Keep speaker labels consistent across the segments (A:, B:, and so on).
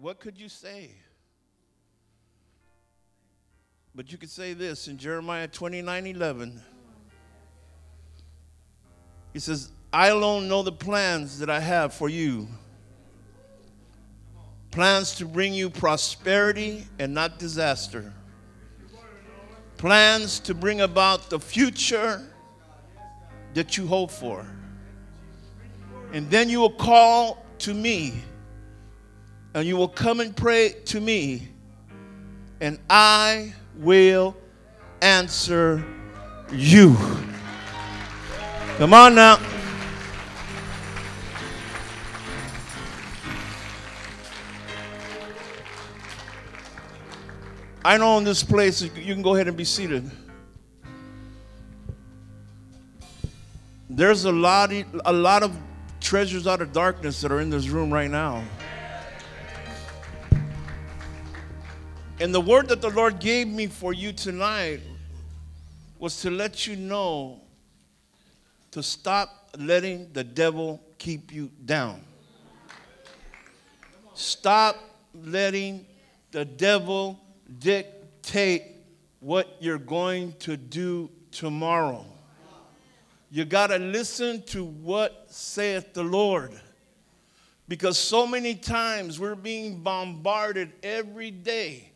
A: what could you say? But you could say this in Jeremiah 29 11. He says, I alone know the plans that I have for you. Plans to bring you prosperity and not disaster. Plans to bring about the future that you hope for. And then you will call to me and you will come and pray to me, and I will answer you. Come on now. I know in this place, you can go ahead and be seated. There's a lot, a lot of treasures out of darkness that are in this room right now. And the word that the Lord gave me for you tonight was to let you know to stop letting the devil keep you down. Stop letting the devil dictate what you're going to do tomorrow. You got to listen to what saith the Lord. Because so many times we're being bombarded every day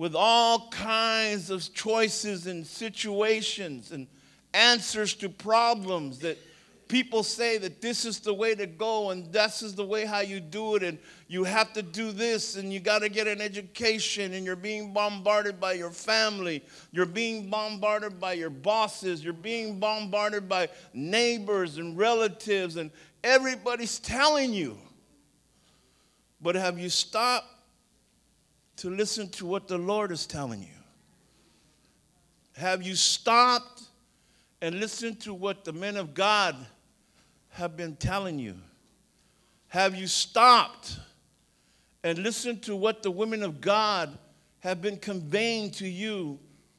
A: with all kinds of choices and situations and answers to problems that people say that this is the way to go and this is the way how you do it and you have to do this and you got to get an education and you're being bombarded by your family. You're being bombarded by your bosses. You're being bombarded by neighbors and relatives and everybody's telling you. But have you stopped to listen to what the Lord is telling you? Have you stopped and listened to what the men of God have been telling you? Have you stopped and listened to what the women of God have been conveying to you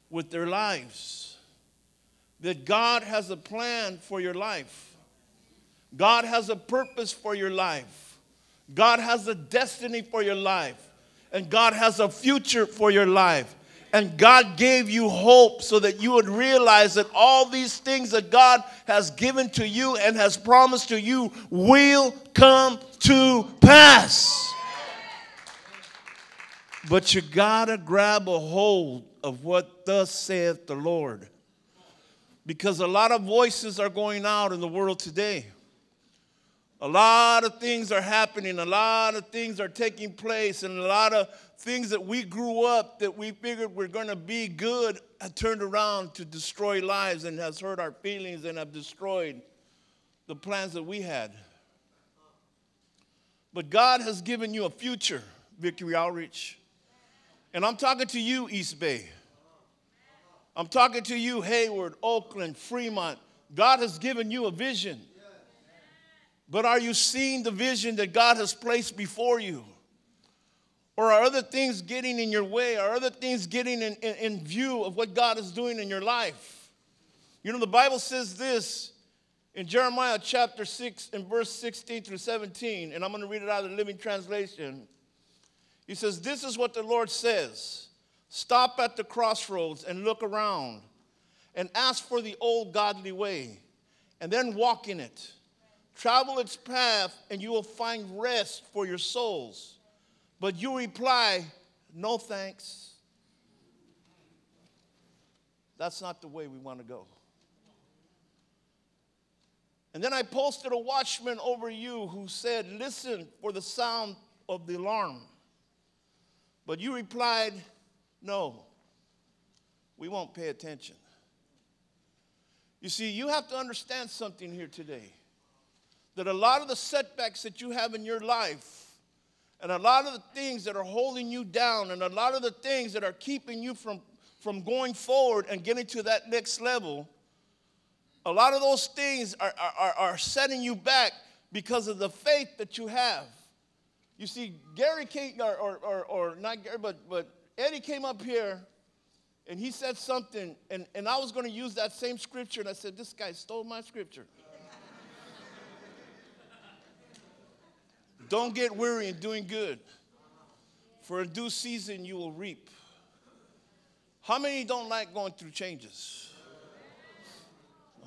A: with their lives? That God has a plan for your life. God has a purpose for your life. God has a destiny for your life and God has a future for your life. And God gave you hope so that you would realize that all these things that God has given to you and has promised to you will come to pass. But you gotta grab a hold of what thus saith the Lord. Because a lot of voices are going out in the world today. A lot of things are happening, a lot of things are taking place, and a lot of things that we grew up that we figured were going to be good have turned around to destroy lives and has hurt our feelings and have destroyed the plans that we had. But God has given you a future, Victory Outreach. And I'm talking to you, East Bay. I'm talking to you, Hayward, Oakland, Fremont. God has given you a vision. But are you seeing the vision that God has placed before you? Or are other things getting in your way? Are other things getting in, in, in, view of what God is doing in your life? You know, the Bible says this in Jeremiah chapter 6 and verse 16 through 17, and I'm going to read it out of the Living Translation. He says, This is what the Lord says Stop at the crossroads and look around and ask for the old godly way, and then walk in it. Travel its path, and you will find rest for your souls. But you reply, No thanks. That's not the way we want to go. And then I posted a watchman over you who said, Listen for the sound of the alarm. But you replied, No, we won't pay attention. You see, you have to understand something here today that a lot of the setbacks that you have in your life, and a lot of the things that are holding you down, and a lot of the things that are keeping you from, from going forward and getting to that next level, a lot of those things are, are, are setting you back because of the faith that you have. You see, Gary came, or, or, or, or not Gary, but, but Eddie came up here and he said something, and, and I was going to use that same scripture, and I said, This guy stole my scripture. Don't get weary in doing good, for in due season you will reap. How many don't like going through changes?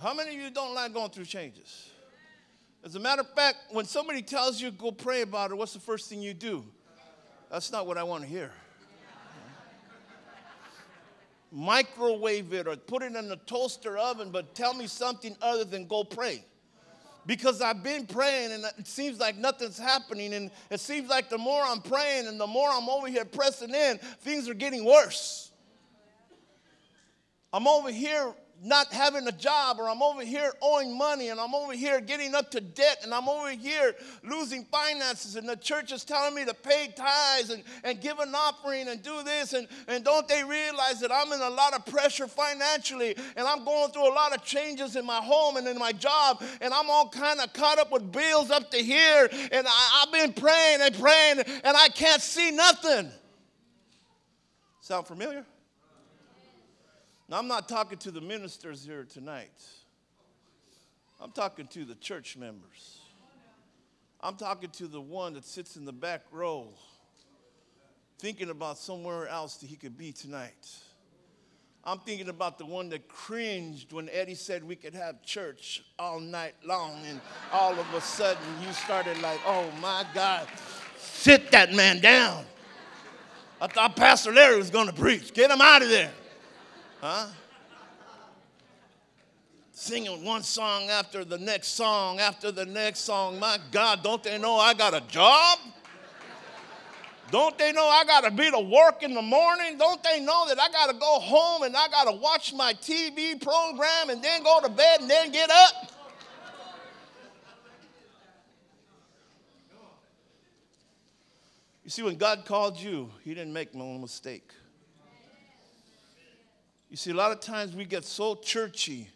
A: How many of you don't like going through changes? As a matter of fact, when somebody tells you go pray about it, what's the first thing you do? That's not what I want to hear. Microwave it or put it in the toaster oven, but tell me something other than go pray. Because I've been praying and it seems like nothing's happening. And it seems like the more I'm praying and the more I'm over here pressing in, things are getting worse. I'm over here not having a job, or I'm over here owing money, and I'm over here getting up to debt, and I'm over here losing finances, and the church is telling me to pay tithes and, and give an offering and do this, and, and don't they realize that I'm in a lot of pressure financially, and I'm going through a lot of changes in my home and in my job, and I'm all kind of caught up with bills up to here, and I, I've been praying and praying, and I can't see nothing. Sound familiar? Now, I'm not talking to the ministers here tonight. I'm talking to the church members. I'm talking to the one that sits in the back row thinking about somewhere else that he could be tonight. I'm thinking about the one that cringed when Eddie said we could have church all night long, and all of a sudden you started like, oh my God, sit that man down. I thought Pastor Larry was going to preach. Get him out of there. Huh? Singing one song after the next song after the next song. My God, don't they know I got a job? Don't they know I got to be to work in the morning? Don't they know that I got to go home and I got to watch my TV program and then go to bed and then get up? You see, when God called you, He didn't make no mistake. You see, a lot of times we get so churchy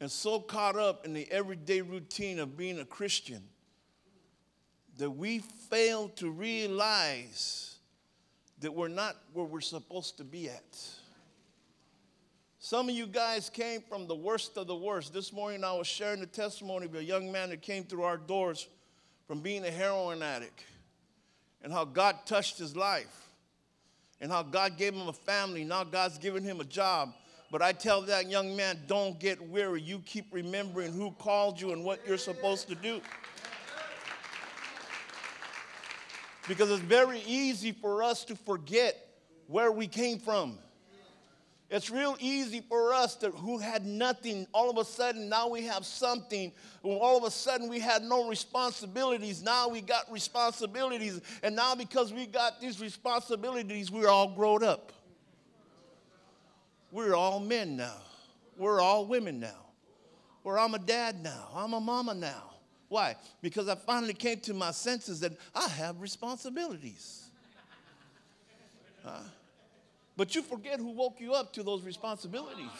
A: and so caught up in the everyday routine of being a Christian that we fail to realize that we're not where we're supposed to be at. Some of you guys came from the worst of the worst. This morning I was sharing the testimony of a young man that came through our doors from being a heroin addict and how God touched his life and how God gave him a family. Now God's giving him a job. But I tell that young man, don't get weary. You keep remembering who called you and what you're supposed to do. Because it's very easy for us to forget where we came from. It's real easy for us to, who had nothing, all of a sudden now we have something. All of a sudden we had no responsibilities. Now we got responsibilities. And now because we got these responsibilities, we're all grown up. We're all men now. We're all women now. Or I'm a dad now. I'm a mama now. Why? Because I finally came to my senses that I have responsibilities. Huh? But you forget who woke you up to those responsibilities.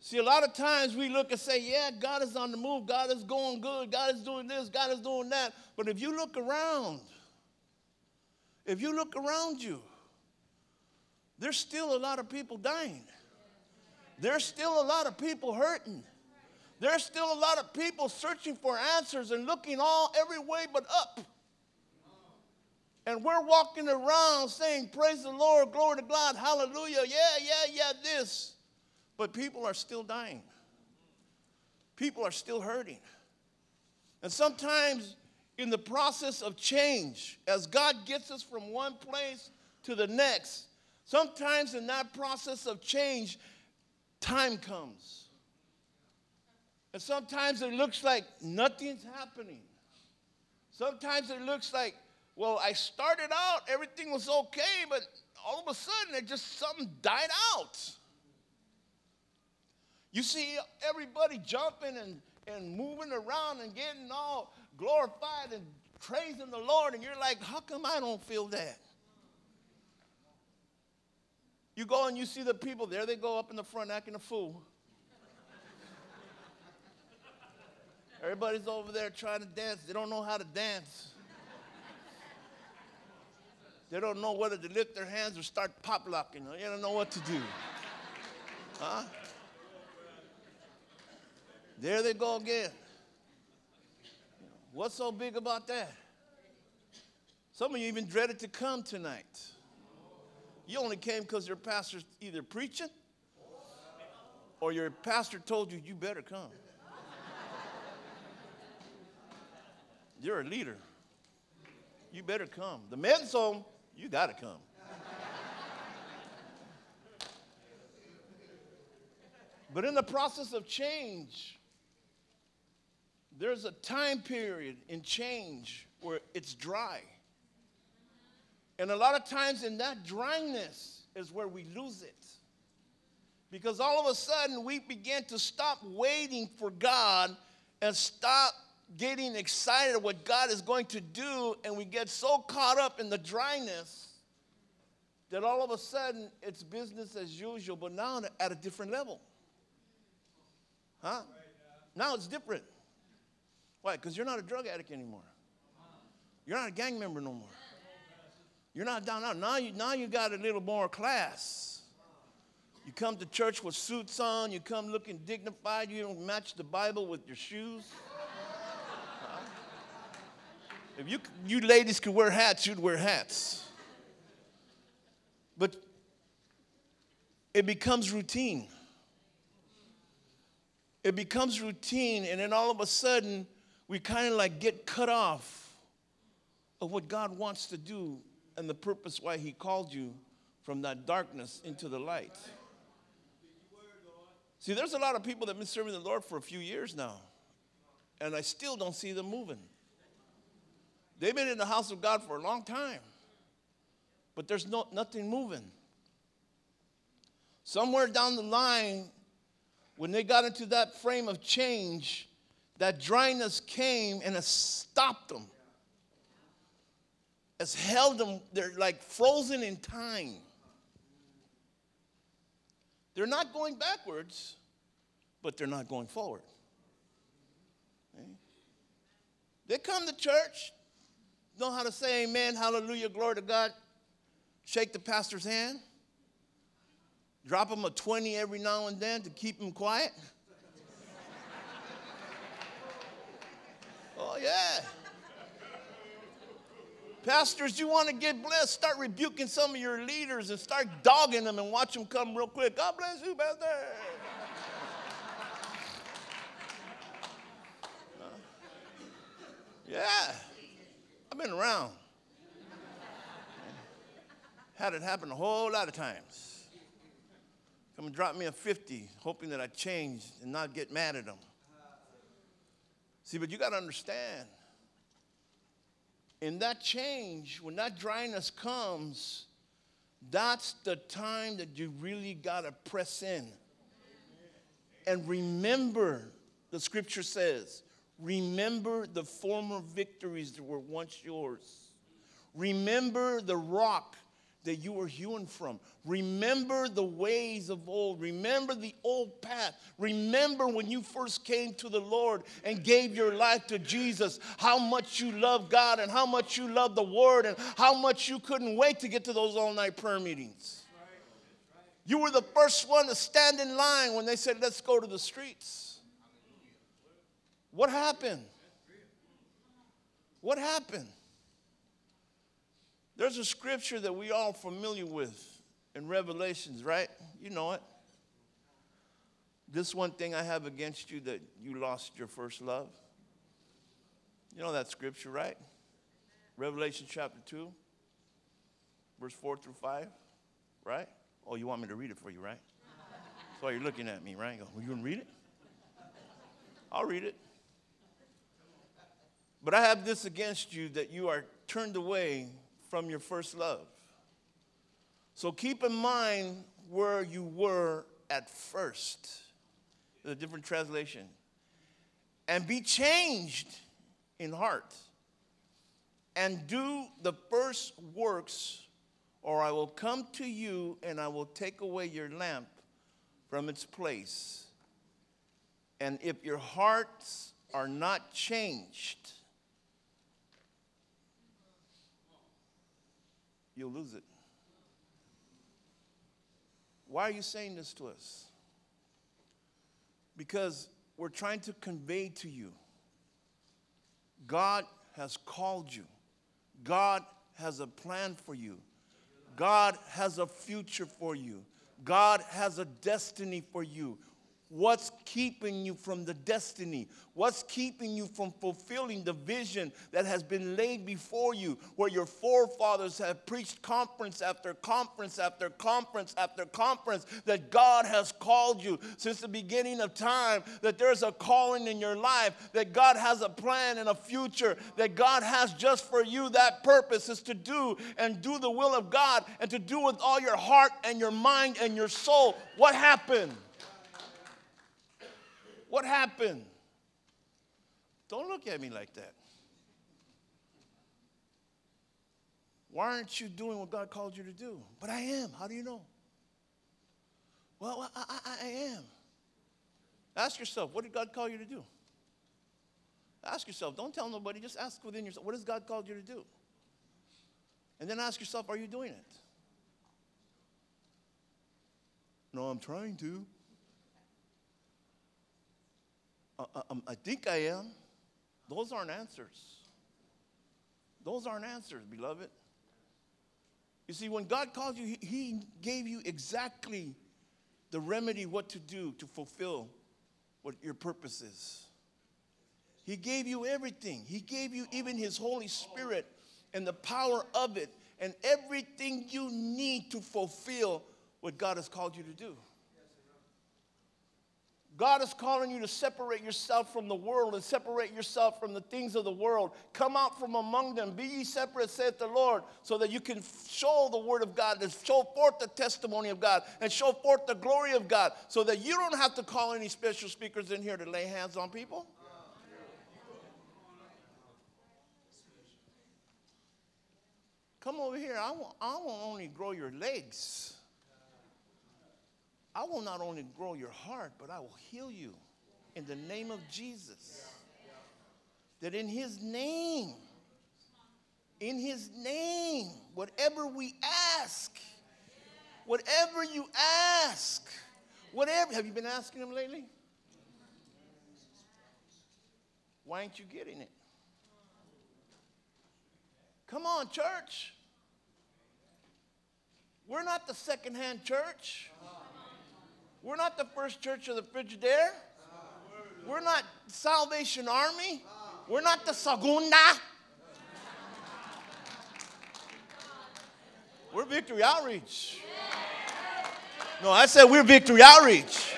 A: See, a lot of times we look and say, yeah, God is on the move. God is going good. God is doing this. God is doing that. But if you look around, if you look around you, there's still a lot of people dying. There's still a lot of people hurting. There's still a lot of people searching for answers and looking all every way but up. And we're walking around saying, Praise the Lord, glory to God, hallelujah, yeah, yeah, yeah, this. But people are still dying. People are still hurting. And sometimes in the process of change, as God gets us from one place to the next, sometimes in that process of change, time comes. And sometimes it looks like nothing's happening. Sometimes it looks like well, I started out, everything was okay, but all of a sudden it just something died out. You see everybody jumping and, and moving around and getting all glorified and praising the Lord, and you're like, how come I don't feel that? You go and you see the people, there they go up in the front acting a fool. Everybody's over there trying to dance. They don't know how to dance. They don't know whether to lift their hands or start pop locking. They don't know what to do. Huh? There they go again. What's so big about that? Some of you even dreaded to come tonight. You only came because your pastor's either preaching or your pastor told you you better come. You're a leader. You better come. The men's home, you got to come. but in the process of change, there's a time period in change where it's dry. And a lot of times in that dryness is where we lose it. Because all of a sudden we begin to stop waiting for God and stop getting excited at what God is going to do, and we get so caught up in the dryness that all of a sudden it's business as usual, but now at a different level. Huh? Now it's different. Why? Because you're not a drug addict anymore. You're not a gang member no more. You're not down out. Now you, now you got a little more class. You come to church with suits on. You come looking dignified. You don't match the Bible with your shoes. If you, you ladies could wear hats, you'd wear hats. But it becomes routine. It becomes routine, and then all of a sudden, we kind of like get cut off of what God wants to do and the purpose why He called you from that darkness into the light. See, there's a lot of people that have been serving the Lord for a few years now, and I still don't see them moving. They've been in the house of God for a long time, but there's no, nothing moving. Somewhere down the line, when they got into that frame of change, that dryness came and it stopped them. It's held them, they're like frozen in time. They're not going backwards, but they're not going forward. They come to church, know how to say amen, hallelujah, glory to God, shake the pastor's hand, drop him a 20 every now and then to keep him quiet. oh, yeah. Pastors, you want to get blessed, start rebuking some of your leaders and start dogging them and watch them come real quick. God bless you, Pastor. yeah. I've been around. Had it happen a whole lot of times. Come and drop me a 50, hoping that I change and not get mad at them. See, but you got to understand in that change, when that dryness comes, that's the time that you really got to press in. And remember, the scripture says, remember the former victories that were once yours. Remember the rock that you were hewn from. Remember the ways of old. Remember the old path. Remember when you first came to the Lord and gave your life to Jesus, how much you love God and how much you love the Word and how much you couldn't wait to get to those all night prayer meetings. You were the first one to stand in line when they said, Let's go to the streets. What happened? What happened? There's a scripture that we all familiar with in Revelations, right? You know it. This one thing I have against you that you lost your first love. You know that scripture, right? Revelation chapter 2, verse 4 through 5, right? Oh, you want me to read it for you, right? That's why you're looking at me, right? Go, well, you going to read it? I'll read it. But I have this against you that you are turned away from your first love. So keep in mind where you were at first. There's a different translation. And be changed in heart. And do the first works, or I will come to you and I will take away your lamp from its place. And if your hearts are not changed, you'll lose it. Why are you saying this to us? Because we're trying to convey to you God has called you. God has a plan for you. God has a future for you. God has a destiny for you. What's keeping you from the destiny? What's keeping you from fulfilling the vision that has been laid before you, where your forefathers have preached conference after conference after conference after conference that God has called you since the beginning of time, that there's a calling in your life, that God has a plan and a future, that God has just for you. That purpose is to do and do the will of God and to do with all your heart and your mind and your soul. What happened? What happened? Don't look at me like that. Why aren't you doing what God called you to do? But I am. How do you know? Well, I, I, I am. Ask yourself, what did God call you to do? Ask yourself. Don't tell nobody. Just ask within yourself, what has God called you to do? And then ask yourself, are you doing it? No, I'm trying to. Uh, I think I am. Those aren't answers. Those aren't answers, beloved. You see, when God called you, he gave you exactly the remedy what to do to fulfill what your purpose is. He gave you everything. He gave you even His Holy Spirit and the power of it and everything you need to fulfill what God has called you to do. God is calling you to separate yourself from the world and separate yourself from the things of the world. Come out from among them. Be ye separate, saith the Lord, so that you can show the word of God, and show forth the testimony of God, and show forth the glory of God, so that you don't have to call any special speakers in here to lay hands on people. Come over here. I won't, I won't only grow your legs. I will not only grow your heart, but I will heal you in the name of Jesus. That in his name, in his name, whatever we ask, whatever you ask, whatever, have you been asking him lately? Why aren't you getting it? Come on, church. We're not the secondhand church. We're not the first church of the Frigidaire. We're not Salvation Army. We're not the Segunda. We're Victory Outreach. No, I said we're Victory Outreach.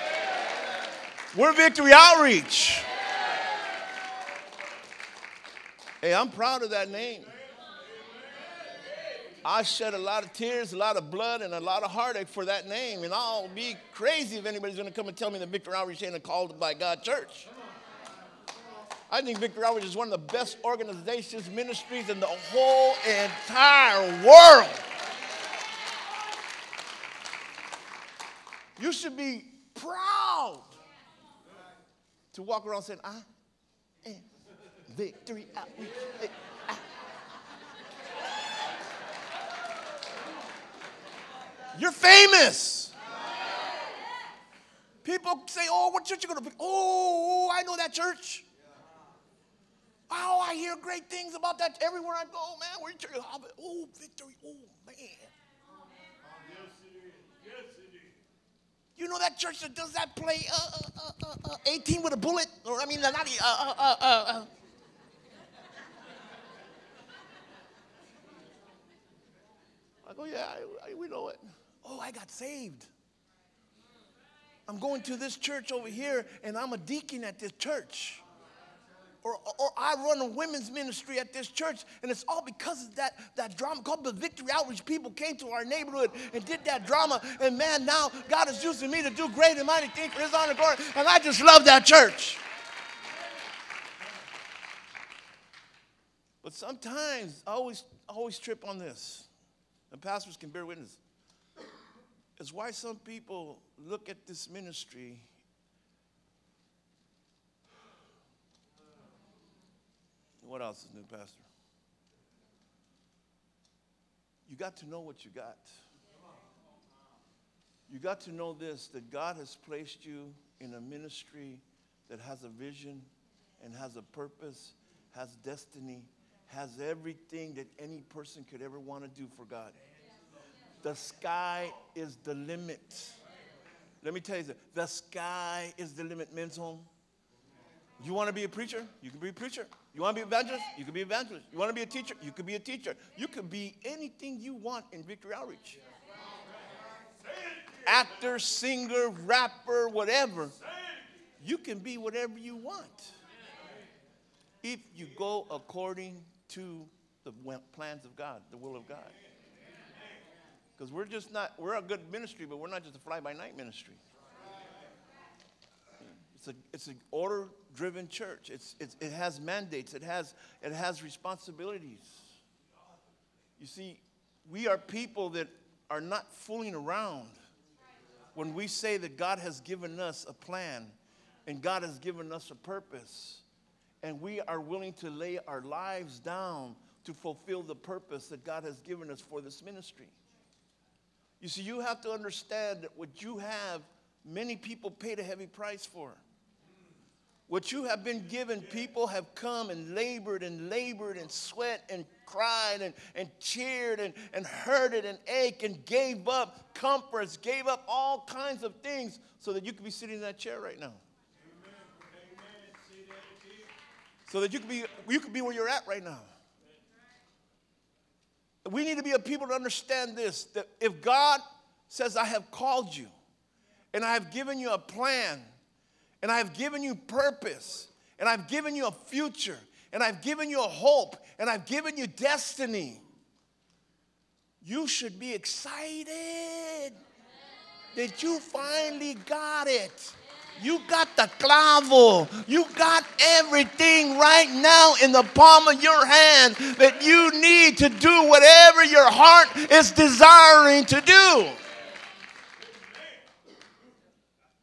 A: We're Victory Outreach. Hey, I'm proud of that name. I shed a lot of tears, a lot of blood, and a lot of heartache for that name. And I'll be crazy if anybody's going to come and tell me that Victory Outreach ain't a called by God church. I think Victory Outreach is one of the best organizations, ministries in the whole entire world. You should be proud to walk around saying, I am Victory Outreach. You're famous. People say, Oh, what church you going to? Oh, I know that church. Oh, I hear great things about that everywhere I go, man. Where church? Oh, victory. Oh, man. You know that church that does that play uh, uh, uh, uh 18 with a bullet? Or, I mean, not, uh, uh, uh, I go, yeah, I, I, we know it. Oh, I got saved. I'm going to this church over here and I'm a deacon at this church. Or, or I run a women's ministry at this church, and it's all because of that, that drama called the Victory Outreach. People came to our neighborhood and did that drama, and man, now God is using me to do great and mighty things for His honor and glory, and I just love that church. But sometimes I always, always trip on this, and pastors can bear witness is why some people look at this ministry what else is new pastor you got to know what you got you got to know this that god has placed you in a ministry that has a vision and has a purpose has destiny, has everything that any person could ever want to do for God. The sky is the limit. Let me tell you this the sky is the limit, men's home. You want to be a preacher? You can be a preacher. You want to be an evangelist? You can be evangelist. You want to be a teacher? You can be a teacher. You can be anything you want in Victory Outreach. Actor, singer, rapper, whatever. You can be whatever you want if you go according to the plans of God, the will of God. Because we're just not, we're a good ministry, but we're not just a fly by night ministry. It's, a, it's an order driven church. It's, it's, it has mandates, it has, it has responsibilities. You see, we are people that are not fooling around when we say that God has given us a plan and God has given us a purpose, and we are willing to lay our lives down to fulfill the purpose that God has given us for this ministry. You see, you have to understand that what you have, many people paid a heavy price for. What you have been given, people have come and labored and labored and sweat and cried and, and cheered and, and hurted and ached and gave up comforts, gave up all kinds of things so that you could be sitting in that chair right now. So that you could be you could be where you're at right now. We need to be a people to understand this that if God says, I have called you and I have given you a plan and I have given you purpose and I've given you a future and I've given you a hope and I've given you destiny, you should be excited that you finally got it. You got the clavo. You got everything right now in the palm of your hand that you need to do whatever your heart is desiring to do.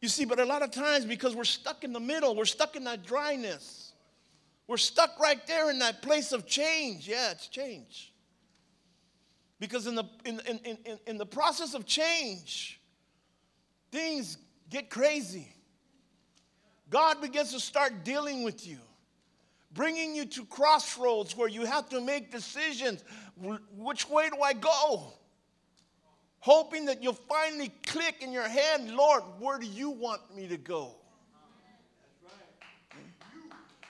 A: You see, but a lot of times because we're stuck in the middle, we're stuck in that dryness. We're stuck right there in that place of change. Yeah, it's change. Because in the, in, in, in, in the process of change, things get crazy. God begins to start dealing with you, bringing you to crossroads where you have to make decisions. Which way do I go? Hoping that you'll finally click in your head, Lord, where do you want me to go?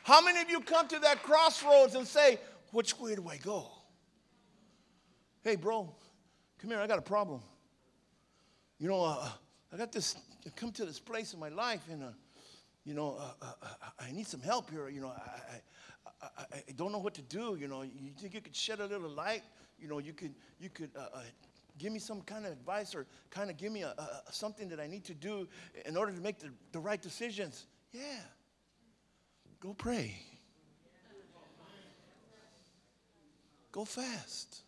A: How many of you come to that crossroads and say, Which way do I go? Hey, bro, come here, I got a problem. You know, uh, I got this, I come to this place in my life, and uh, you know, uh, uh, uh, I need some help here. You know, I, I, I, I, don't know what to do. You know, you think you could shed a little light? You know, you could, you could uh, uh give me some kind of advice or kind of give me a, a, something that I need to do in order to make the, the right decisions. Yeah. Go pray. Go fast.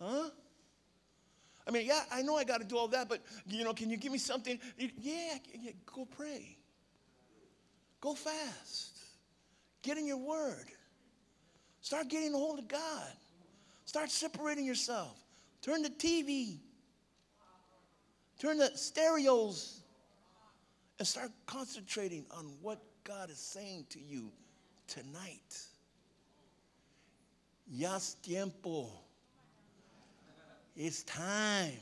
A: Huh? I mean, yeah, I know I got to do all that, but you know, can you give me something? Yeah, yeah go pray. Go fast. Get in your word. Start getting a hold of God. Start separating yourself. Turn the TV. Turn the stereos and start concentrating on what God is saying to you tonight. Yas tiempo. It's time.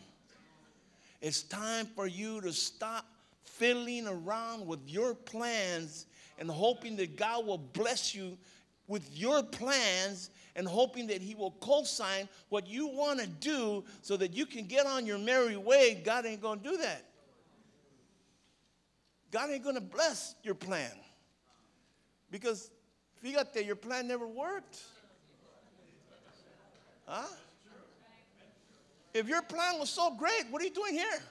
A: It's time for you to stop fiddling around with your plans and hoping that God will bless you with your plans and hoping that He will co sign what you want to do so that you can get on your merry way, God ain't going to do that. God ain't going to bless your plan. Because, fíjate, your plan never worked. Huh? If your plan was so great, what are you doing here?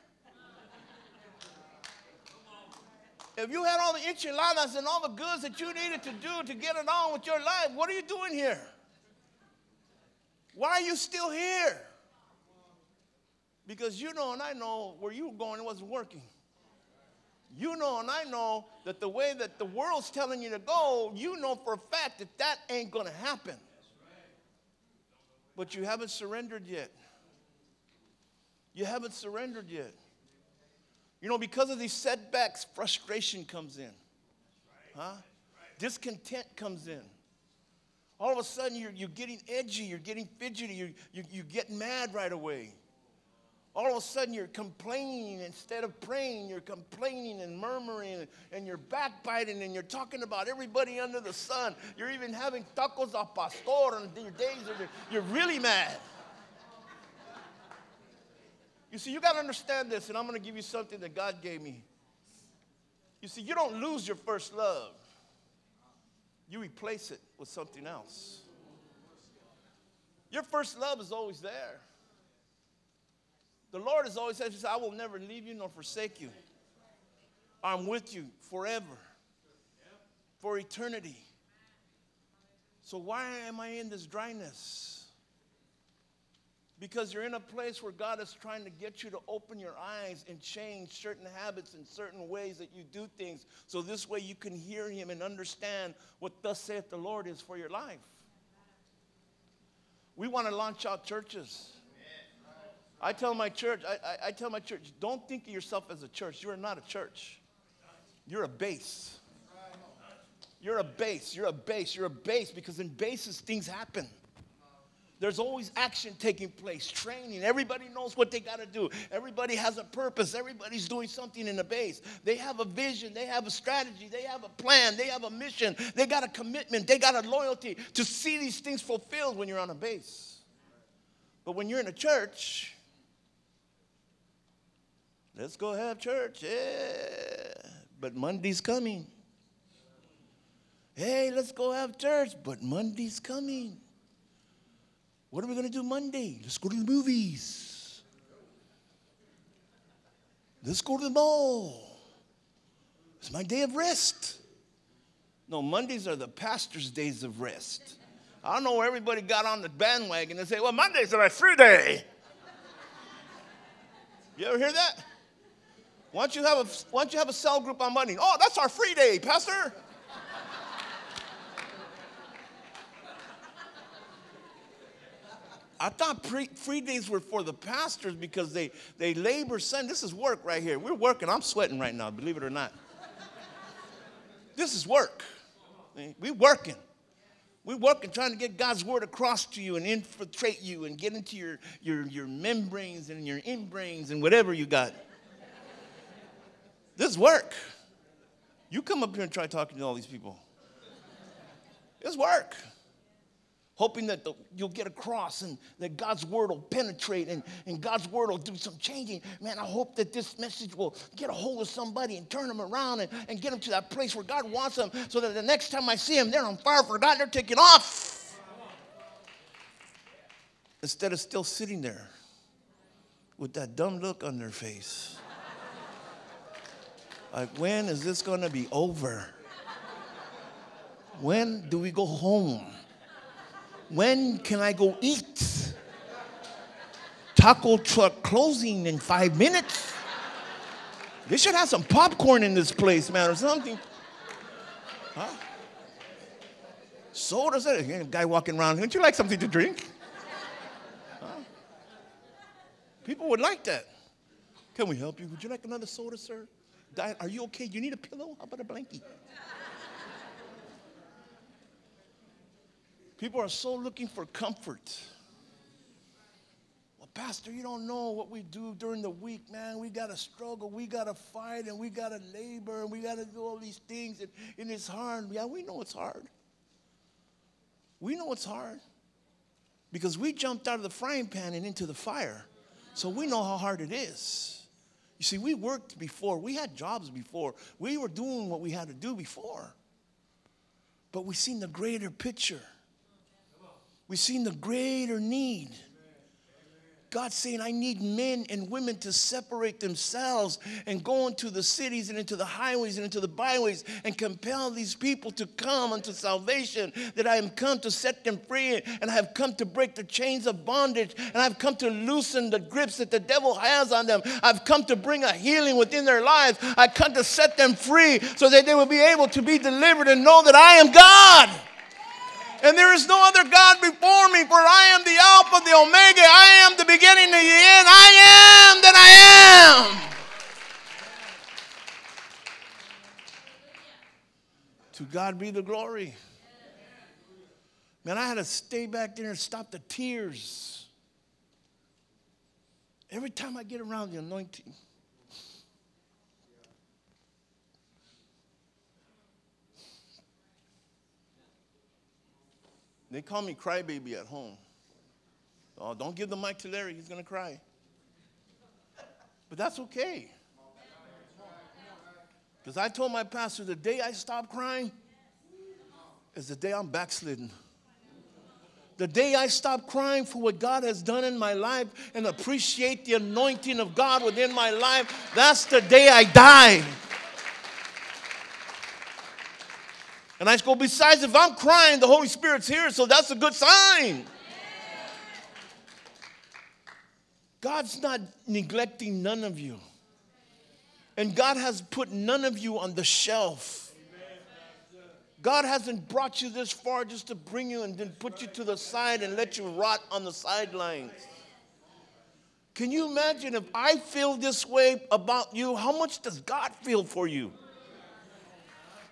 A: If you had all the enchiladas and all the goods that you needed to do to get it on with your life, what are you doing here? Why are you still here? Because you know and I know where you were going, it wasn't working. You know and I know that the way that the world's telling you to go, you know for a fact that that ain't going to happen. But you haven't surrendered yet. You haven't surrendered yet. You know, because of these setbacks, frustration comes in. Huh? Discontent comes in. All of a sudden, you're, you're getting edgy, you're getting fidgety, you you you get mad right away. All of a sudden, you're complaining instead of praying. You're complaining and murmuring, and you're backbiting, and you're talking about everybody under the sun. You're even having tacos al pastor on your days. You're really mad. You see, you got to understand this, and I'm going to give you something that God gave me. You see, you don't lose your first love, you replace it with something else. Your first love is always there. The Lord has always said, I will never leave you nor forsake you. I'm with you forever, for eternity. So, why am I in this dryness? Because you're in a place where God is trying to get you to open your eyes and change certain habits and certain ways that you do things. So this way you can hear Him and understand what thus saith the Lord is for your life. We want to launch out churches. I tell my church, I, I, I, tell my church, don't think of yourself as a church. You are not a church. You're a base. You're a base. You're a base. You're a base because in bases things happen. There's always action taking place, training. Everybody knows what they got to do. Everybody has a purpose. Everybody's doing something in the base. They have a vision. They have a strategy. They have a plan. They have a mission. They got a commitment. They got a loyalty to see these things fulfilled when you're on a base. But when you're in a church, Let's go have church. Yeah. But Monday's coming. Hey, let's go have church. But Monday's coming. What are we going to do Monday? Let's go to the movies. Let's go to the mall. It's my day of rest. No, Mondays are the pastor's days of rest. I don't know where everybody got on the bandwagon and say, well, Mondays are my free day. You ever hear that? Why don't you have a, why don't you have a cell group on Monday? Oh, that's our free day, Pastor. I thought pre, free days were for the pastors because they, they labor. Son, this is work right here. We're working. I'm sweating right now, believe it or not. This is work. We're working. We're working trying to get God's word across to you and infiltrate you and get into your, your, your membranes and your in-brains and whatever you got. This is work. You come up here and try talking to all these people. It's work. Hoping that the, you'll get across and that God's word will penetrate and, and God's word will do some changing. Man, I hope that this message will get a hold of somebody and turn them around and, and get them to that place where God wants them so that the next time I see them, they're on fire for God, they're taking off. Instead of still sitting there with that dumb look on their face. Like, when is this to be over? When do we go home? When can I go eat? Taco truck closing in five minutes. They should have some popcorn in this place, man, or something. Huh? Sodas, guy walking around. Don't you like something to drink? Huh? People would like that. Can we help you? Would you like another soda, sir? Are you okay? You need a pillow? How about a blanket? People are so looking for comfort. Well, Pastor, you don't know what we do during the week, man. We got to struggle, we got to fight, and we got to labor, and we got to do all these things, and, and it's hard. Yeah, we know it's hard. We know it's hard because we jumped out of the frying pan and into the fire. So we know how hard it is. You see, we worked before, we had jobs before, we were doing what we had to do before. But we've seen the greater picture, we've seen the greater need. God's saying, I need men and women to separate themselves and go into the cities and into the highways and into the byways and compel these people to come unto salvation. That I am come to set them free and I have come to break the chains of bondage and I've come to loosen the grips that the devil has on them. I've come to bring a healing within their lives. I've come to set them free so that they will be able to be delivered and know that I am God. And there is no other God before me, for I am the Alpha, the Omega. I am the beginning, and the end. I am that I am. To God be the glory. Man, I had to stay back there and stop the tears. Every time I get around the anointing. They call me crybaby at home. Oh, don't give the mic to Larry, he's going to cry. But that's okay. Because I told my pastor the day I stop crying is the day I'm backslidden. The day I stop crying for what God has done in my life and appreciate the anointing of God within my life, that's the day I die. And I go, besides, if I'm crying, the Holy Spirit's here, so that's a good sign. God's not neglecting none of you. And God has put none of you on the shelf. God hasn't brought you this far just to bring you and then put you to the side and let you rot on the sidelines. Can you imagine if I feel this way about you? How much does God feel for you?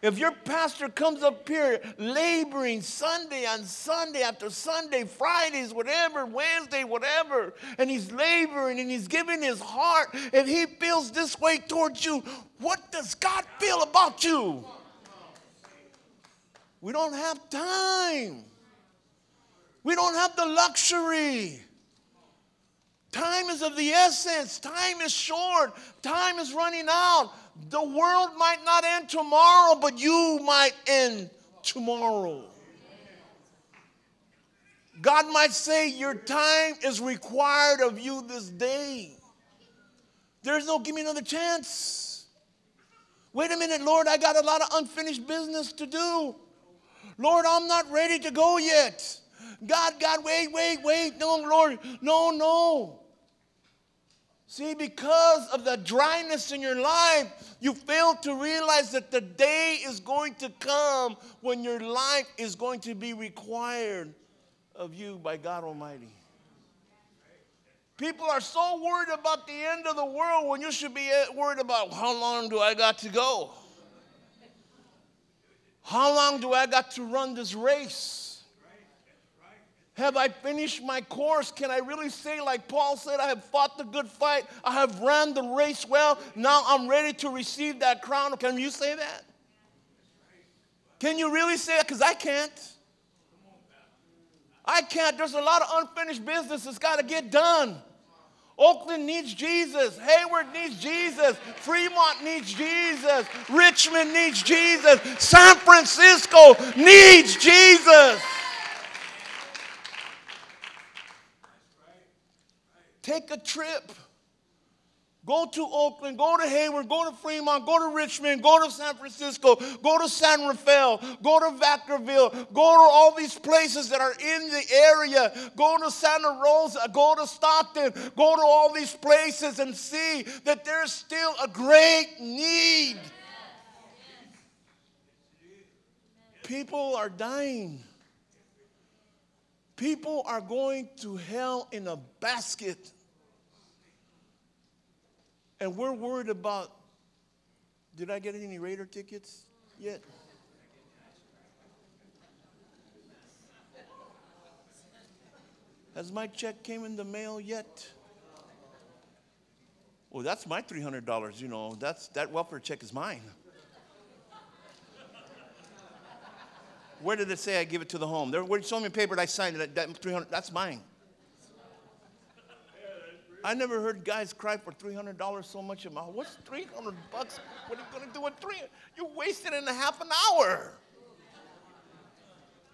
A: If your pastor comes up here laboring Sunday on Sunday after Sunday, Fridays, whatever, Wednesday, whatever, and he's laboring and he's giving his heart, and he feels this way towards you, what does God feel about you? We don't have time. We don't have the luxury. Time is of the essence. Time is short. Time is running out. The world might not end tomorrow, but you might end tomorrow. God might say, Your time is required of you this day. There's no give me another chance. Wait a minute, Lord, I got a lot of unfinished business to do. Lord, I'm not ready to go yet. God, God, wait, wait, wait. No, Lord, no, no. See, because of the dryness in your life, you fail to realize that the day is going to come when your life is going to be required of you by God Almighty. People are so worried about the end of the world when you should be eh, worried about how long do I got to go? How long do I got to run this race? Have I finished my course? Can I really say, like Paul said, I have fought the good fight, I have ran the race well, now I'm ready to receive that crown? Can you say that? Can you really say that? Because I can't. I can't. There's a lot of unfinished business that's got to get done. Oakland needs Jesus. Hayward needs Jesus. Fremont needs Jesus. Richmond needs Jesus. San Francisco needs Jesus. Take a trip. Go to Oakland, go to Hayward, go to Fremont, go to Richmond, go to San Francisco, go to San Rafael, go to Vacaville, go to all these places that are in the area. Go to Santa Rosa, go to Stockton, go to all these places and see that there's still a great need. People are dying. People are going to hell in a basket. And we're worried about did I get any Raider tickets yet? Has my check came in the mail yet? Well, that's my $300, you know. That's, that welfare check is mine. Where did it say I give it to the home? There, me a paper that I signed that, that 300, that's mine. I never heard guys cry for $300 so much. About, What's 300 bucks? What are you going to do with 300? You wasted in a half an hour.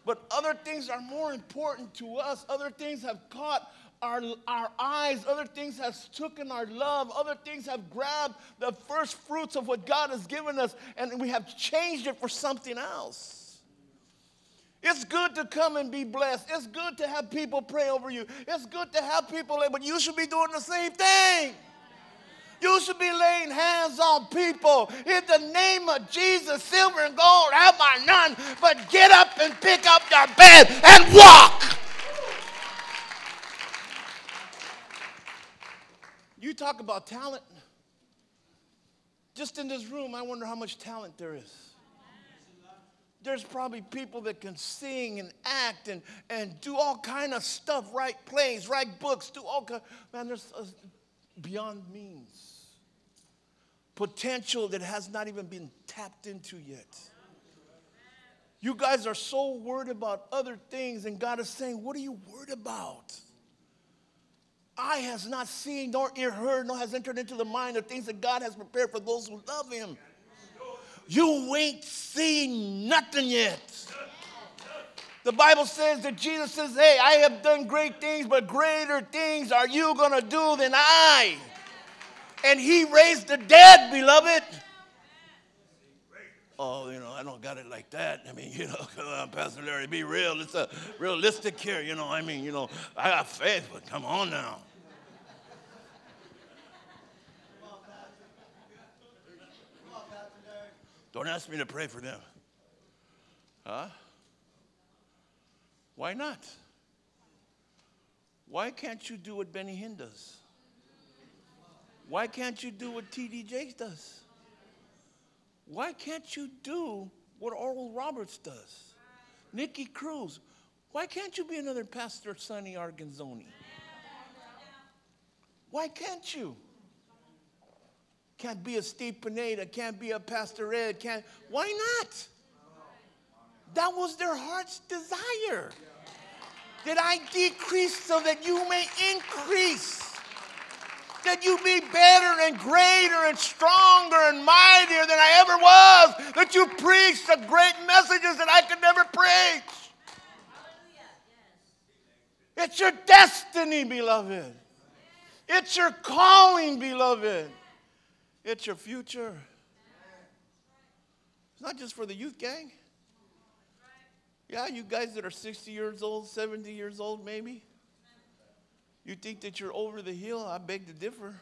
A: But other things are more important to us. Other things have caught our, our eyes. Other things have taken our love. Other things have grabbed the first fruits of what God has given us, and we have changed it for something else. It's good to come and be blessed. It's good to have people pray over you. It's good to have people, but you should be doing the same thing. You should be laying hands on people. In the name of Jesus, silver and gold have I none, but get up and pick up your bed and walk. You talk about talent. Just in this room, I wonder how much talent there is. There's probably people that can sing and act and, and do all kind of stuff, write plays, write books, do all kind. Of man, there's uh, beyond means. Potential that has not even been tapped into yet. You guys are so worried about other things, and God is saying, What are you worried about? Eye has not seen, nor ear heard, nor has entered into the mind of things that God has prepared for those who love Him. You ain't seen nothing yet. The Bible says that Jesus says, Hey, I have done great things, but greater things are you going to do than I. And He raised the dead, beloved. Oh, you know, I don't got it like that. I mean, you know, come on, Pastor Larry, be real. It's a realistic here, you know. I mean, you know, I got faith, but come on now. Don't ask me to pray for them. Huh? Why not? Why can't you do what Benny Hinn does? Why can't you do what T.D. Jakes does? Why can't you do what Oral Roberts does? Nicky Cruz. Why can't you be another Pastor Sonny Arguinzoni? Why can't you? Can't be a Steve Pineda, can't be a Pastor Ed, can't. Why not? That was their heart's desire. That I decrease so that you may increase. That you be better and greater and stronger and mightier than I ever was. That you preach the great messages that I could never preach. It's your destiny, beloved. It's your calling, beloved. It's your future. It's not just for the youth gang. Yeah, you guys that are 60 years old, 70 years old, maybe. You think that you're over the hill? I beg to differ.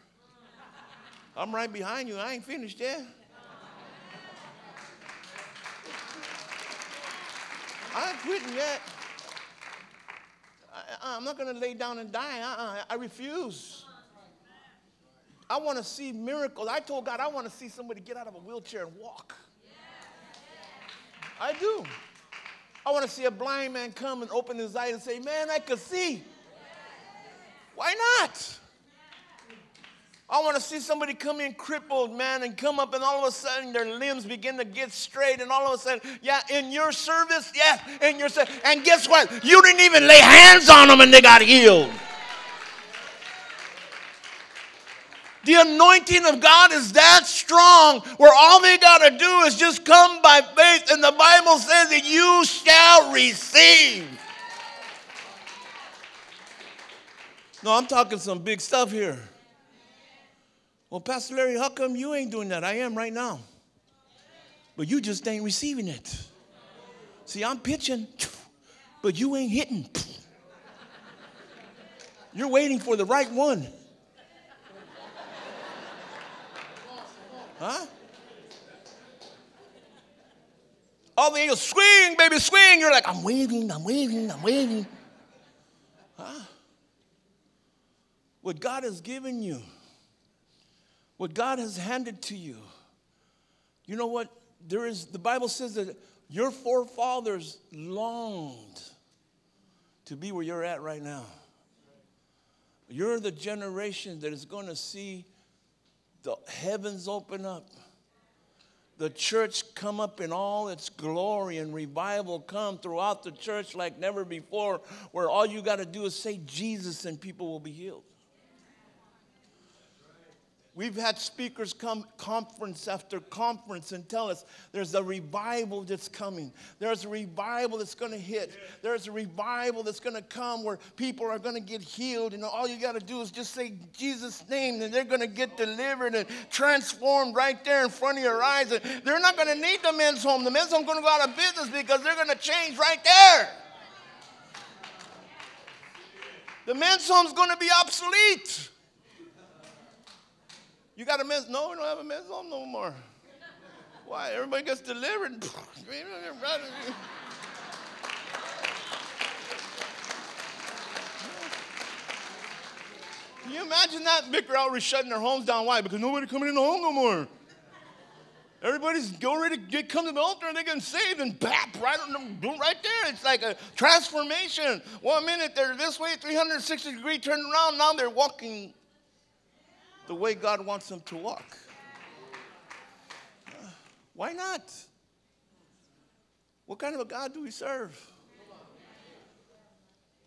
A: I'm right behind you. I ain't finished yet. I ain't quitting yet. I, am not going to lay down and die. Uh-uh. I refuse. I want to see miracles. I told God I want to see somebody get out of a wheelchair and walk. I do. I want to see a blind man come and open his eyes and say, Man, I could see. Why not? I want to see somebody come in crippled, man, and come up, and all of a sudden their limbs begin to get straight, and all of a sudden, yeah, in your service, yeah, in your service. And guess what? You didn't even lay hands on them, and they got healed. The anointing of God is that strong where all they got to do is just come by faith, and the Bible says that you shall receive. No, I'm talking some big stuff here. Well, Pastor Larry, how come you ain't doing that? I am right now. But you just ain't receiving it. See, I'm pitching, but you ain't hitting. You're waiting for the right one. Huh? All the angels swing, baby, swing. You're like, I'm waving, I'm waving, I'm waving. Huh? What God has given you, what God has handed to you. You know what? There is the Bible says that your forefathers longed to be where you're at right now. You're the generation that is going to see the heavens open up, the church come up in all its glory, and revival come throughout the church like never before, where all you got to do is say Jesus and people will be healed. We've had speakers come conference after conference and tell us there's a revival that's coming. There's a revival that's going to hit. There's a revival that's going to come where people are going to get healed. And all you got to do is just say Jesus' name and they're going to get delivered and transformed right there in front of your eyes. And they're not going to need the men's home. The men's home going to go out of business because they're going to change right there. The men's home is going to be obsolete. You got a men's? No, we don't have a men's home no more. Why? Everybody gets delivered. Can you imagine that? Victory Outreach shutting their homes down. Why? Because nobody coming in the home no more. Everybody's going ready to get, come to the altar and they're getting saved and bap, right, on right there. It's like a transformation. One minute they're this way, 360 degree, turn around. Now they're walking the way God wants them to walk. Why not? What kind of a God do we serve?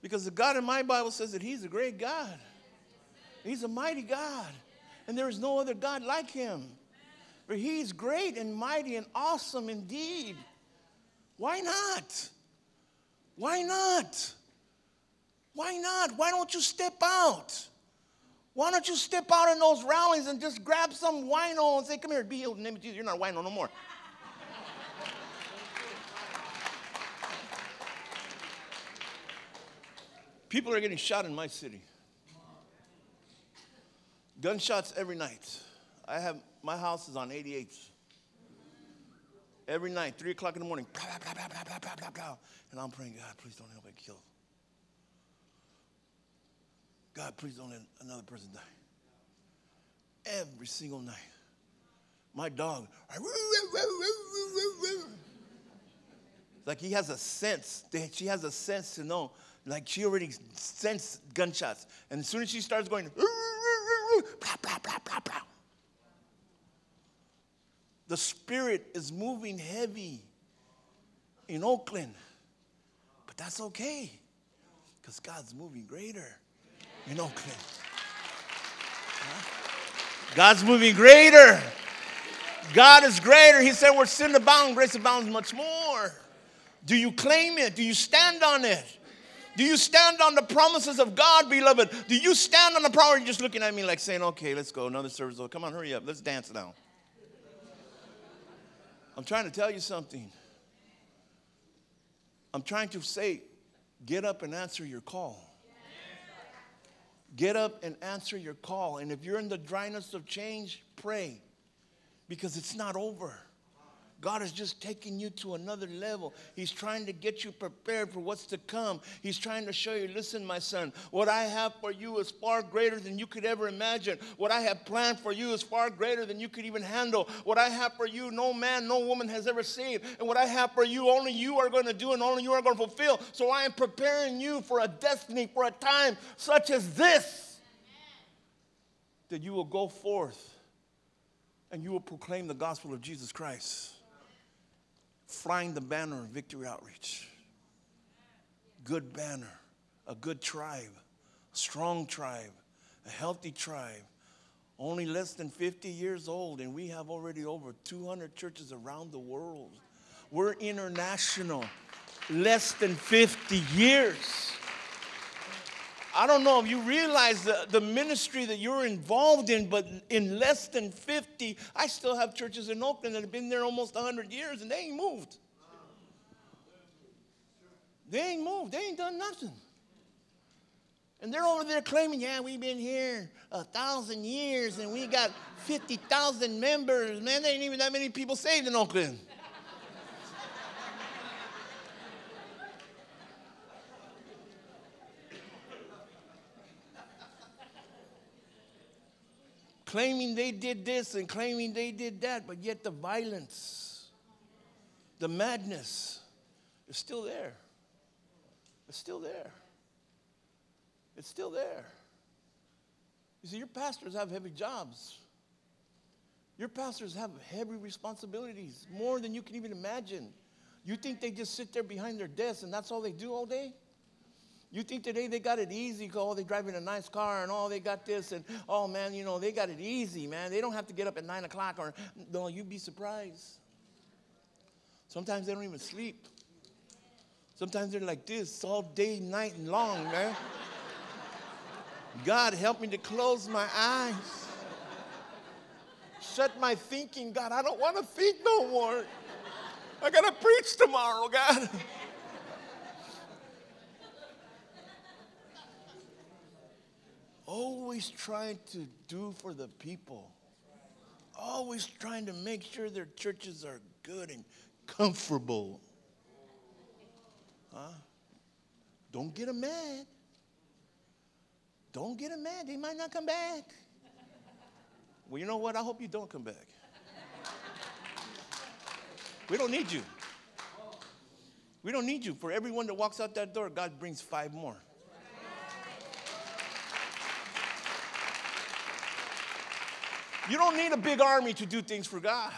A: Because the God in my Bible says that He's a great God. He's a mighty God. And there is no other God like Him. For He's great and mighty and awesome indeed. Why not? Why not? Why not? Why don't you step out? Why don't you step out in those rallies and just grab some wino and say, Come here, be healed in the name of Jesus. You're not a wino no more. People are getting shot in my city. Gunshots every night. I have my house is on 88th. Every night, three o'clock in the morning, blah, blah, blah, blah, blah, blah, blah, and I'm praying, God, please don't anybody kill. God, please don't let another person die. Every single night. My dog, like he has a sense. She has a sense to know. Like she already sensed gunshots. And as soon as she starts going. The spirit is moving heavy in Oakland. But that's okay. Because God's moving greater Huh? God's moving greater. God is greater. He said, Where sin abounds, grace abounds much more. Do you claim it? Do you stand on it? Do you stand on the promises of God, beloved? Do you stand on the power? You're just looking at me like saying, okay, let's go, another service. Come on, hurry up. Let's dance now. I'm trying to tell you something. I'm trying to say, get up and answer your call. Get up and answer your call. And if you're in the dryness of change, pray because it's not over. God is just taking you to another level. He's trying to get you prepared for what's to come. He's trying to show you listen, my son, what I have for you is far greater than you could ever imagine. What I have planned for you is far greater than you could even handle. What I have for you, no man, no woman has ever seen. And what I have for you, only you are going to do and only you are going to fulfill. So I am preparing you for a destiny, for a time such as this, that you will go forth and you will proclaim the gospel of Jesus Christ flying the banner of Victory Outreach. Good banner, a good tribe, a strong tribe, a healthy tribe. Only less than 50 years old, and we have already over 200 churches around the world. We're international, less than 50 years. I don't know if you realize the, the ministry that you're involved in, but in less than 50, I still have churches in Oakland that have been there almost 100 years and they ain't moved. They ain't moved, they ain't done nothing. And they're over there claiming, yeah, we've been here a thousand years and we got 50,000 members. Man, there ain't even that many people saved in Oakland. Claiming they did this and claiming they did that, but yet the violence, the madness is still there. It's still there. It's still there. You see, your pastors have heavy jobs. Your pastors have heavy responsibilities, more than you can even imagine. You think they just sit there behind their desks and that's all they do all day? You think today they got it easy? Oh, they're driving a nice car and oh, they got this and oh man, you know, they got it easy, man. They don't have to get up at nine o'clock or no, you'd be surprised. Sometimes they don't even sleep. Sometimes they're like this all day, night, and long, man. God, help me to close my eyes. Shut my thinking, God. I don't want to think no more. I got to preach tomorrow, God. always trying to do for the people, always trying to make sure their churches are good and comfortable. Huh? Don't get them mad. Don't get them mad. They might not come back. Well, you know what? I hope you don't come back. We don't need you. We don't need you. For everyone that walks out that door, God brings five more. You don't need a big army to do things for God.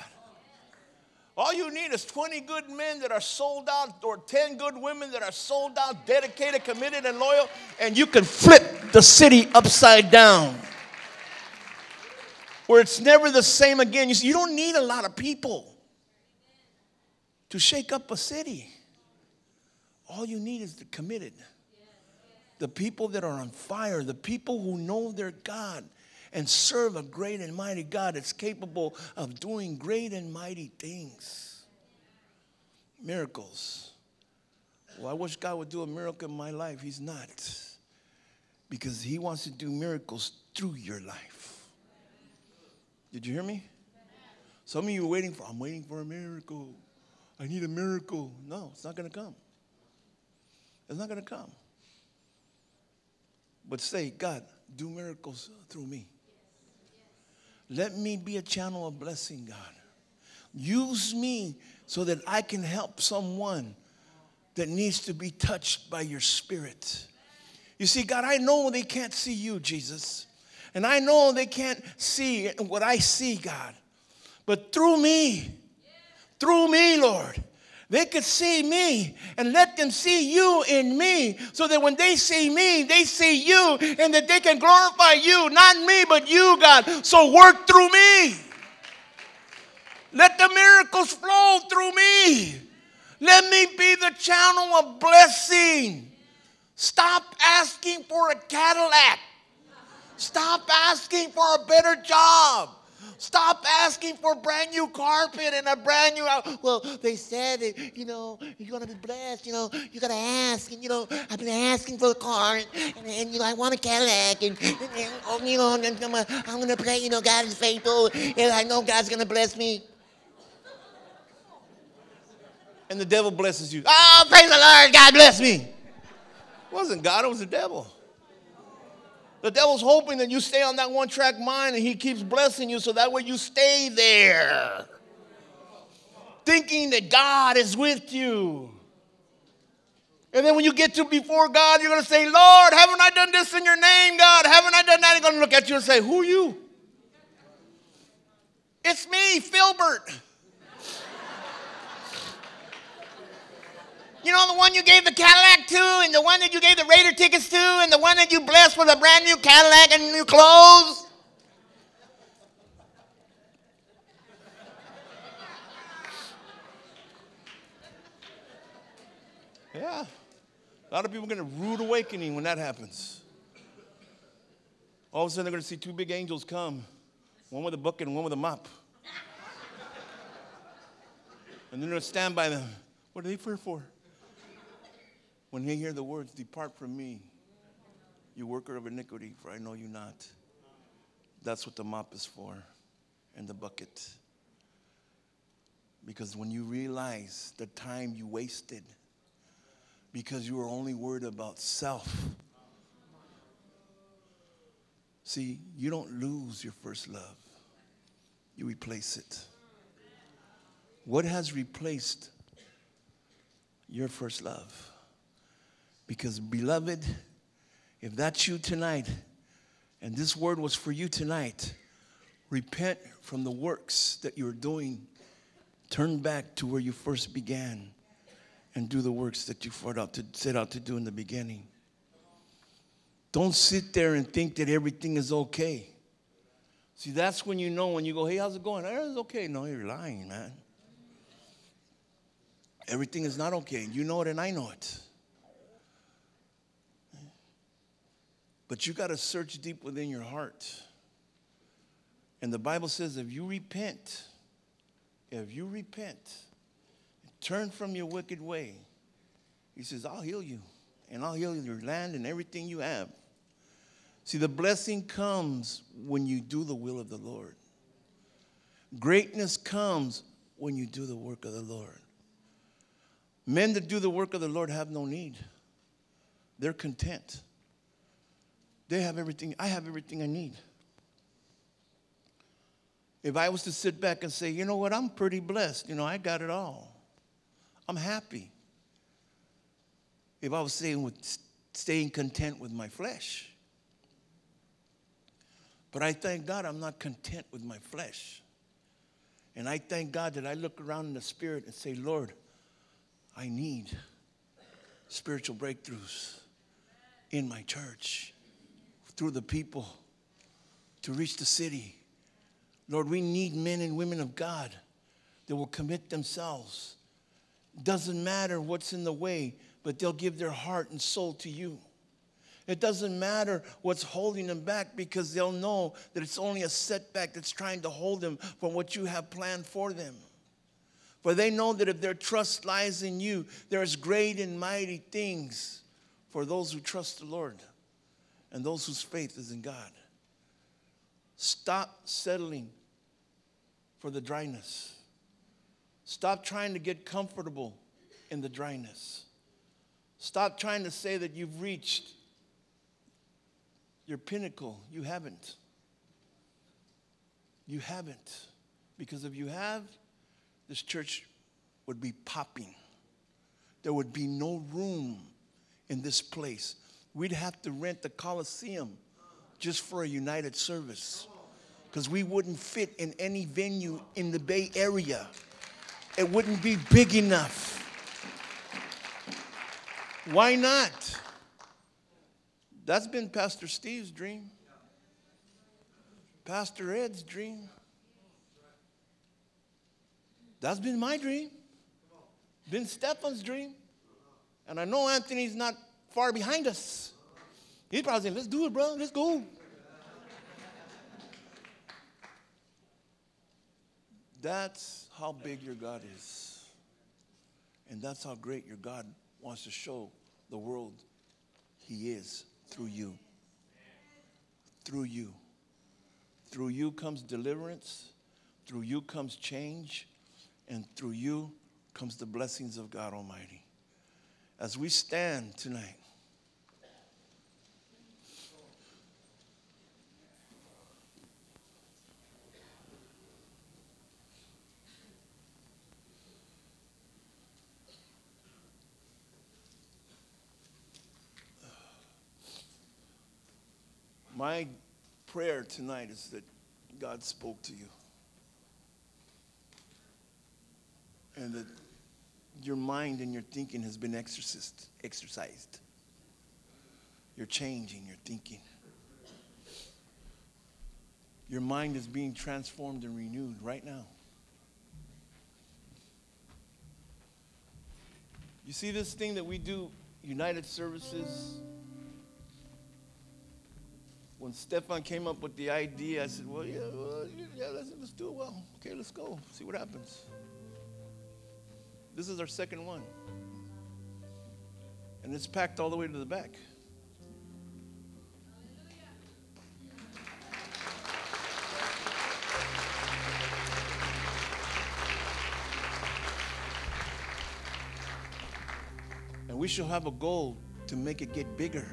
A: All you need is 20 good men that are sold out, or 10 good women that are sold out, dedicated, committed, and loyal, and you can flip the city upside down. Where it's never the same again. You see, you don't need a lot of people to shake up a city. All you need is the committed, the people that are on fire, the people who know their God and serve a great and mighty God that's capable of doing great and mighty things. Miracles. Well, I wish God would do a miracle in my life. He's not. Because He wants to do miracles through your life. Did you hear me? Some of you are waiting for, I'm waiting for a miracle. I need a miracle. No, it's not going to come. It's not going to come. But say, God, do miracles through me. Let me be a channel of blessing, God. Use me so that I can help someone that needs to be touched by your spirit. You see, God, I know they can't see you, Jesus. And I know they can't see what I see, God. But through me, through me, Lord, they could see me and let them see you in me so that when they see me, they see you and that they can glorify you, not me, but you, God. So work through me. Let the miracles flow through me. Let me be the channel of blessing. Stop asking for a Cadillac. Stop asking for a better job. Stop asking for brand new carpet and a brand new. Well, they said that, you know, you're going to be blessed. You know, you got to ask. And, you know, I've been asking for a car. And, and, and you know, I want a Cadillac. And, and, and oh, you know, I'm, I'm going to pray, you know, God is faithful. And I know God's going to bless me. And the devil blesses you. Oh, praise the Lord. God bless me. It wasn't God, it was the devil. The devil's hoping that you stay on that one track mind and he keeps blessing you so that way you stay there. Thinking that God is with you. And then when you get to before God, you're going to say, Lord, haven't I done this in your name, God? Haven't I done that? He's going to look at you and say, Who are you? It's me, Filbert. You know, the one you gave the Cadillac to, and the one that you gave the Raider tickets to, and the one that you blessed with a brand new Cadillac and new clothes. Yeah. A lot of people are going to rude awakening when that happens. All of a sudden, they're going to see two big angels come one with a bucket and one with a mop. and they're going to stand by them. What are they here for? When they hear the words, Depart from me, you worker of iniquity, for I know you not. That's what the mop is for and the bucket. Because when you realize the time you wasted, because you were only worried about self. See, you don't lose your first love, you replace it. What has replaced your first love? Because, beloved, if that's you tonight, and this word was for you tonight, repent from the works that you're doing. Turn back to where you first began and do the works that you out to, set out to do in the beginning. Don't sit there and think that everything is okay. See, that's when you know when you go, hey, how's it going? It's okay. No, you're lying, man. Everything is not okay. You know it and I know it. But you got to search deep within your heart. And the Bible says if you repent, if you repent, turn from your wicked way, he says, I'll heal you and I'll heal your land and everything you have. See, the blessing comes when you do the will of the Lord. Greatness comes when you do the work of the Lord. Men that do the work of the Lord have no need, they're content. They have everything. I have everything I need. If I was to sit back and say, you know what, I'm pretty blessed, you know, I got it all. I'm happy. If I was staying, with, staying content with my flesh. But I thank God I'm not content with my flesh. And I thank God that I look around in the spirit and say, Lord, I need spiritual breakthroughs in my church, through the people, to reach the city. Lord, we need men and women of God that will commit themselves. Doesn't matter what's in the way, but they'll give their heart and soul to you. It doesn't matter what's holding them back because they'll know that it's only a setback that's trying to hold them from what you have planned for them. For they know that if their trust lies in you, there's great and mighty things for those who trust the Lord and those whose faith is in God. Stop settling for the dryness. Stop trying to get comfortable in the dryness. Stop trying to say that you've reached your pinnacle. You haven't. You haven't. Because if you have, this church would be popping. There would be no room in this place. We'd have to rent the Coliseum just for a united service because we wouldn't fit in any venue in the Bay Area. It wouldn't be big enough. Why not? That's been Pastor Steve's dream, Pastor Ed's dream. That's been my dream, been Stefan's dream. And I know Anthony's not far behind us. He's probably saying, let's do it, bro, let's go. That's how big your God is. And that's how great your God wants to show the world He is through you. Through you. Through you comes deliverance, through you comes change, and through you comes the blessings of God Almighty. As we stand tonight, My prayer tonight is that God spoke to you. And that your mind and your thinking has been exorcised, exercised. You're changing your thinking. Your mind is being transformed and renewed right now. You see this thing that we do, United Services, when Stefan came up with the idea, I said, well, yeah, well, yeah let's, let's do it well. Okay, let's go. See what happens. This is our second one. And it's packed all the way to the back. And we shall have a goal to make it get bigger.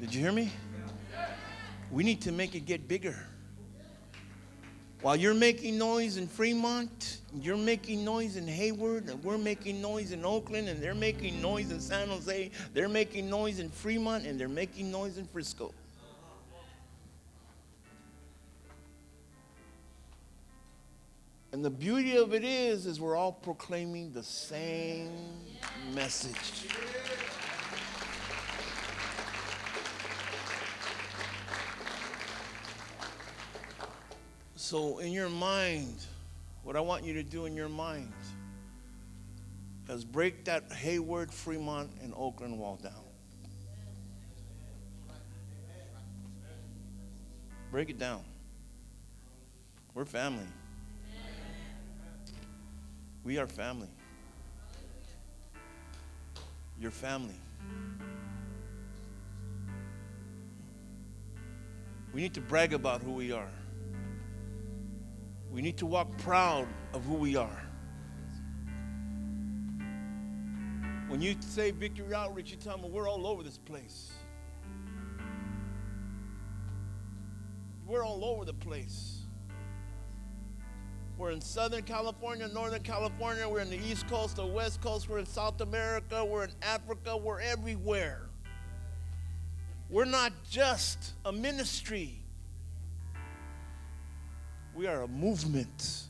A: Did you hear me? We need to make it get bigger. While you're making noise in Fremont, you're making noise in Hayward, and we're making noise in Oakland, and they're making noise in San Jose, they're making noise in Fremont, and they're making noise in Frisco. And the beauty of it is, is we're all proclaiming the same message. So, in your mind, what I want you to do in your mind is break that Hayward, Fremont, and Oakland wall down. Break it down. We're family. We are family. Your family. We need to brag about who we are. We need to walk proud of who we are. When you say Victory Outreach, you tell them we're all over this place. we're all over the place. We're in Southern California, Northern California, we're in the East Coast, the West Coast, we're in South America, we're in Africa, we're everywhere. We're not just a ministry, we are a movement.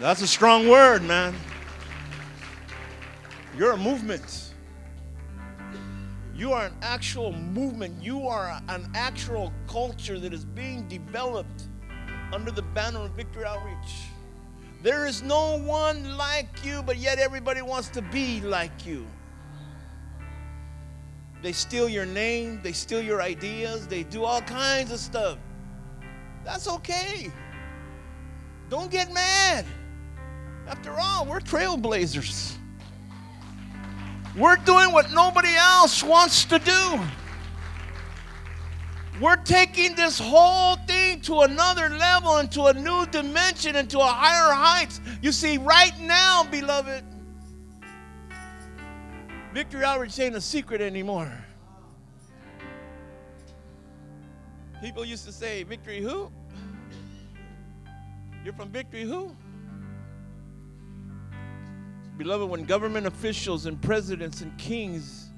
A: That's a strong word, man. You're a movement. You are an actual movement. You are an actual culture that is being developed under the banner of Victory Outreach. There is no one like you, but yet everybody wants to be like you. They steal your name, they steal your ideas, they do all kinds of stuff. That's okay. Don't get mad. After all, we're trailblazers. We're doing what nobody else wants to do. We're taking this whole thing to another level, into a new dimension, into a higher heights. You see, right now, beloved, Victory Outreach ain't a secret anymore. People used to say, Victory who? You're from Victory who? Beloved, when government officials and presidents and kings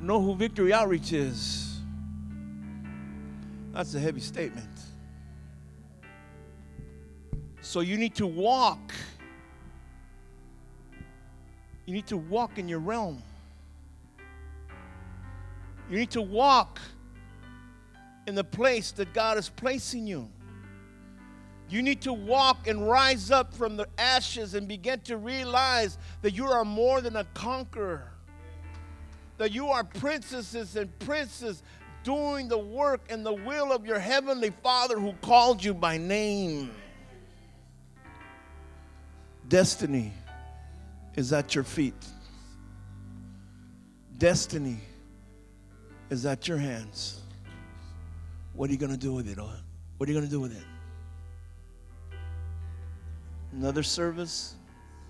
A: know who Victory Outreach is, that's a heavy statement. So you need to walk. You need to walk in your realm. You need to walk in the place that God is placing you. You need to walk and rise up from the ashes and begin to realize that you are more than a conqueror. That you are princesses and princes doing the work and the will of your heavenly Father who called you by name. Destiny is at your feet. Destiny is at your hands. What are you going to do with it? What are you going to do with it? Another service.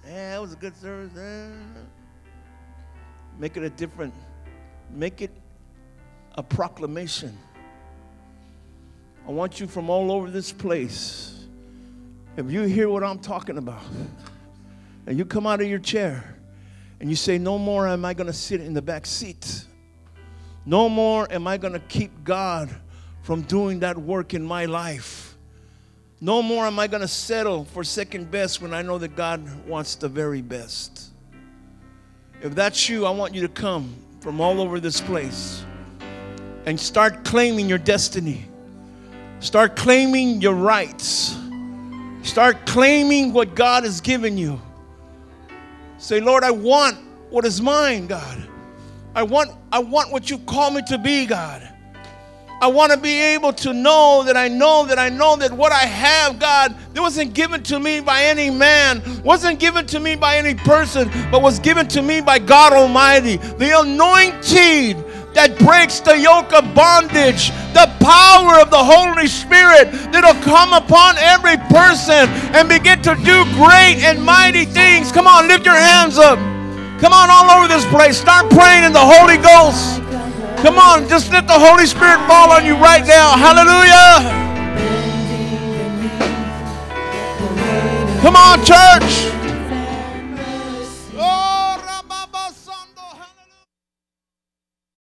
A: Yeah, it was a good service. Eh. Make it a different, make it a proclamation. I want you from all over this place. If you hear what I'm talking about, and you come out of your chair and you say, No more am I going to sit in the back seat. No more am I going to keep God from doing that work in my life. No more am I going to settle for second best when I know that God wants the very best. If that's you, I want you to come from all over this place and start claiming your destiny. Start claiming your rights. Start claiming what God has given you. Say, Lord, I want what is mine, God. I want, I want what you call me to be, God. I want to be able to know that I know that I know that what I have, God, it wasn't given to me by any man, wasn't given to me by any person, but was given to me by God Almighty. The anointing that breaks the yoke of bondage, the power of the Holy Spirit that'll come upon every person and begin to do great and mighty things. Come on, lift your hands up. Come on, all over this place. Start praying in the Holy Ghost. Come on, just let the Holy Spirit fall on you right now. Hallelujah. Come on, church.